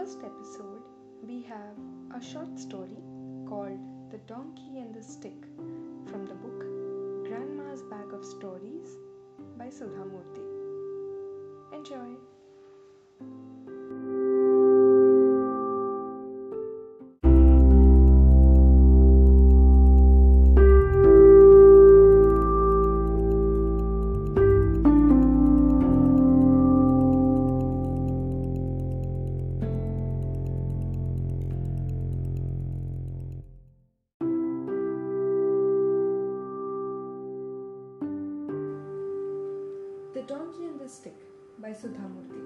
first episode, we have a short story called The Donkey and the Stick from the book Grandma's Bag of Stories by Sudha Murty. Enjoy! Donkey and the Stick by Sudha Murty.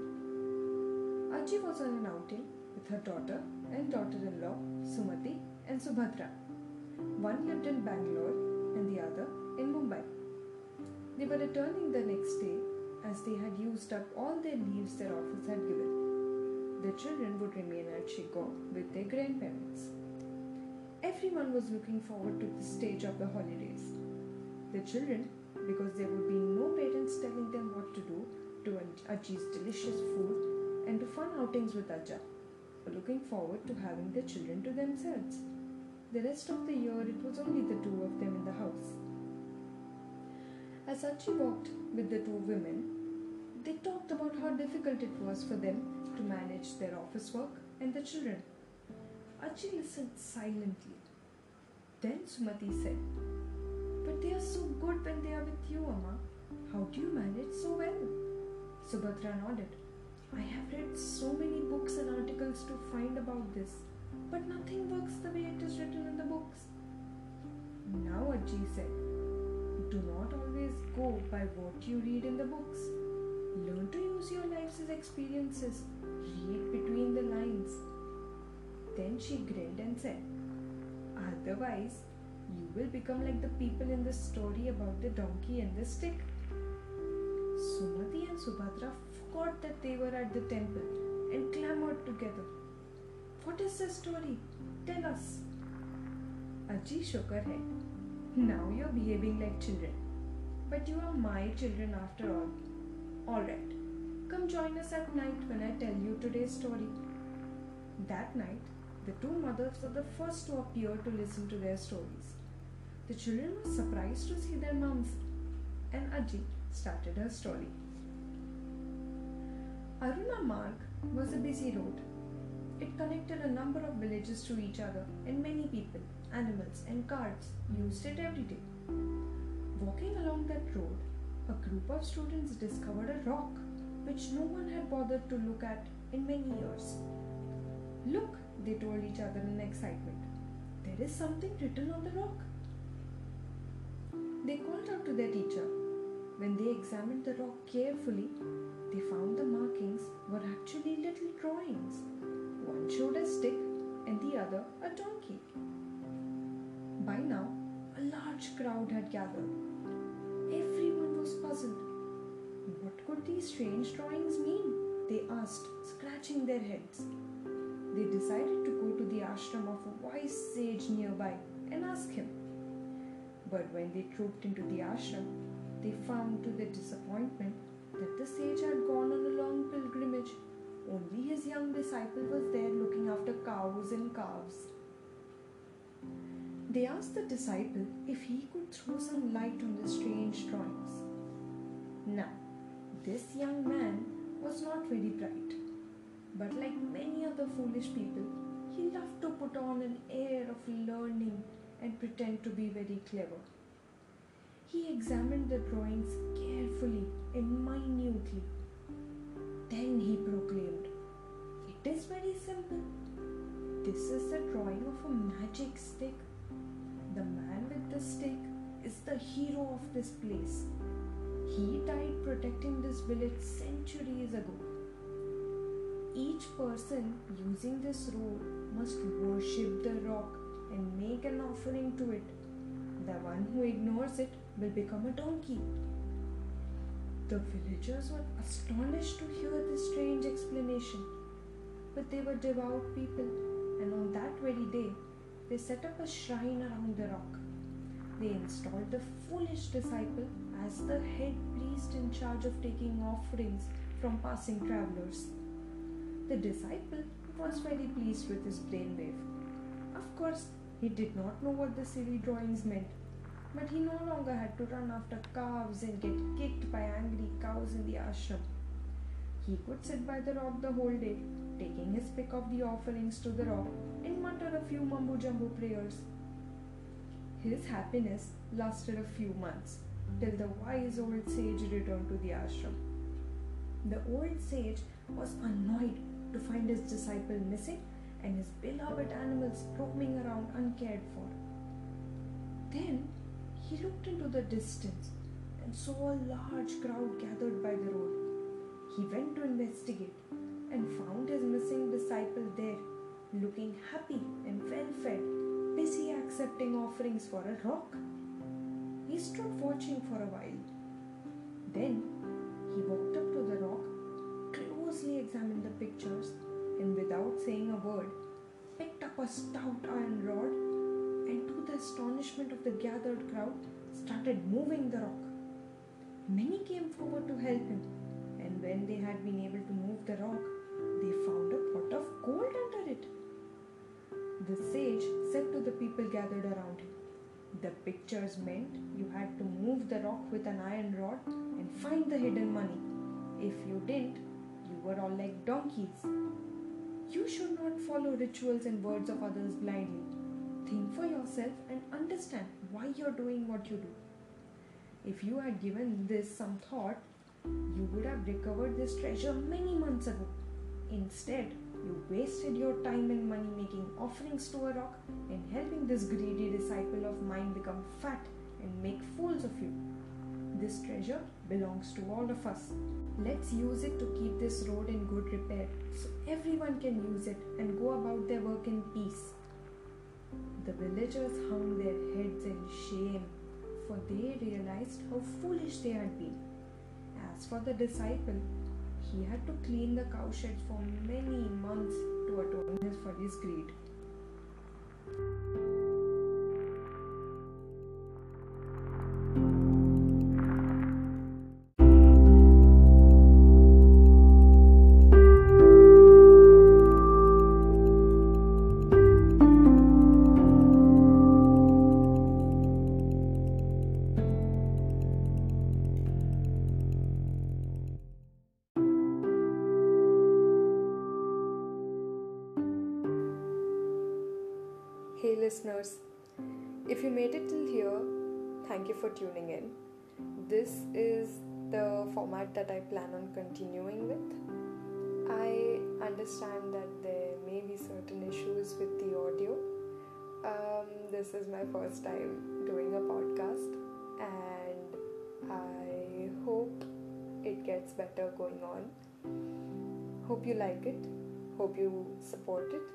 Aji was on an outing with her daughter and daughter in law, Sumati and Subhadra. One lived in Bangalore and the other in Mumbai. They were returning the next day as they had used up all their leaves their office had given. The children would remain at Shiggaon with their grandparents. Everyone was looking forward to this stage of the holidays. The children, because there would be no parents telling them what to do to Aji's delicious food and to fun outings with Aja, looking forward to having the children to themselves. The rest of the year, it was only the two of them in the house. As Aji walked with the two women, they talked about how difficult it was for them to manage their office work and the children. Aji listened silently. Then Sumati said, But they are so good when they are with you, Amma. How do you manage so well? Subhadra nodded. I have read so many books and articles to find about this, but nothing works the way it is written in the books. Now Aji said, Do not always go by what you read in the books. Learn to use your life's experiences. Read between the lines. Then she grinned and said, Otherwise, you will become like the people in the story about the donkey and the stick. Sumati and Subhadra forgot that they were at the temple and clamored together. What is the story? Tell us. Aji shook her head. Now you're behaving like children. But you are my children after all. Alright, come join us at night when I tell you today's story. That night, the two mothers were the first to appear to listen to their stories. The children were surprised to see their mums, and Aji started her story. Aruna Marg was a busy road. It connected a number of villages to each other, and many people, animals, and carts used it every day. Walking along that road, a group of students discovered a rock which no one had bothered to look at in many years. Look, they told each other in excitement. There is something written on the rock. They called out to their teacher. When they examined the rock carefully, they found the markings were actually little drawings. One showed a stick and the other a donkey. By now, a large crowd had gathered. Everyone was puzzled. What could these strange drawings mean? They asked, scratching their heads. They decided to go to the ashram of a wise sage nearby and ask him. But when they trooped into the ashram, they found to their disappointment that the sage had gone on a long pilgrimage. Only his young disciple was there looking after cows and calves. They asked the disciple if he could throw some light on the strange drawings. Now, this young man was not very bright, but like many other foolish people, he loved to put on an air of learning and pretend to be very clever. He examined the drawings carefully and minutely. Then he proclaimed, It is very simple. This is the drawing of a magic stick. The man with the stick is the hero of this place. He died protecting this village centuries ago. Each person using this road must worship the rock and make an offering to it. The one who ignores it will become a donkey. The villagers were astonished to hear this strange explanation, but they were devout people, and on that very day, they set up a shrine around the rock. They installed the foolish disciple as the head priest in charge of taking offerings from passing travelers. The disciple was very pleased with his brainwave. Of course, he did not know what the silly drawings meant, but he no longer had to run after calves and get kicked by angry cows in the ashram. He could sit by the rock the whole day, taking his pick of the offerings to the rock and mutter a few mumbo jumbo prayers. His happiness lasted a few months till the wise old sage returned to the ashram. The old sage was annoyed to find his disciple missing and his beloved animals roaming around uncared for. Then he looked into the distance and saw a large crowd gathered by the road. He went to investigate and found his missing disciple there, looking happy and well fed, busy accepting offerings for a rock. He stood watching for a while. Then he walked up to the rock, closely examined the pictures, and without saying a word, picked up a stout iron rod and, to the astonishment of the gathered crowd, started moving the rock. Many came forward to help him, and when they had been able to move the rock, they found a pot of gold under it. The sage said to the people gathered around him, the pictures meant you had to move the rock with an iron rod and find the hidden money. If you didn't, were all like donkeys. You should not follow rituals and words of others blindly. Think for yourself and understand why you're doing what you do. If you had given this some thought, you would have recovered this treasure many months ago. Instead, you wasted your time and money making offerings to a rock and helping this greedy disciple of mine become fat and make fools of you. This treasure belongs to all of us. Let's use it to keep this road in good repair so everyone can use it and go about their work in peace. The villagers hung their heads in shame, for they realized how foolish they had been. As for the disciple, he had to clean the cowsheds for many months to atone for his greed. Listeners, if you made it till here, thank you for tuning in. This is the format that I plan on continuing with. I understand that there may be certain issues with the audio. Um, this is my first time doing a podcast, and I hope it gets better going on. Hope you like it, hope you support it.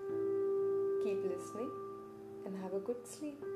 Keep listening and have a good sleep.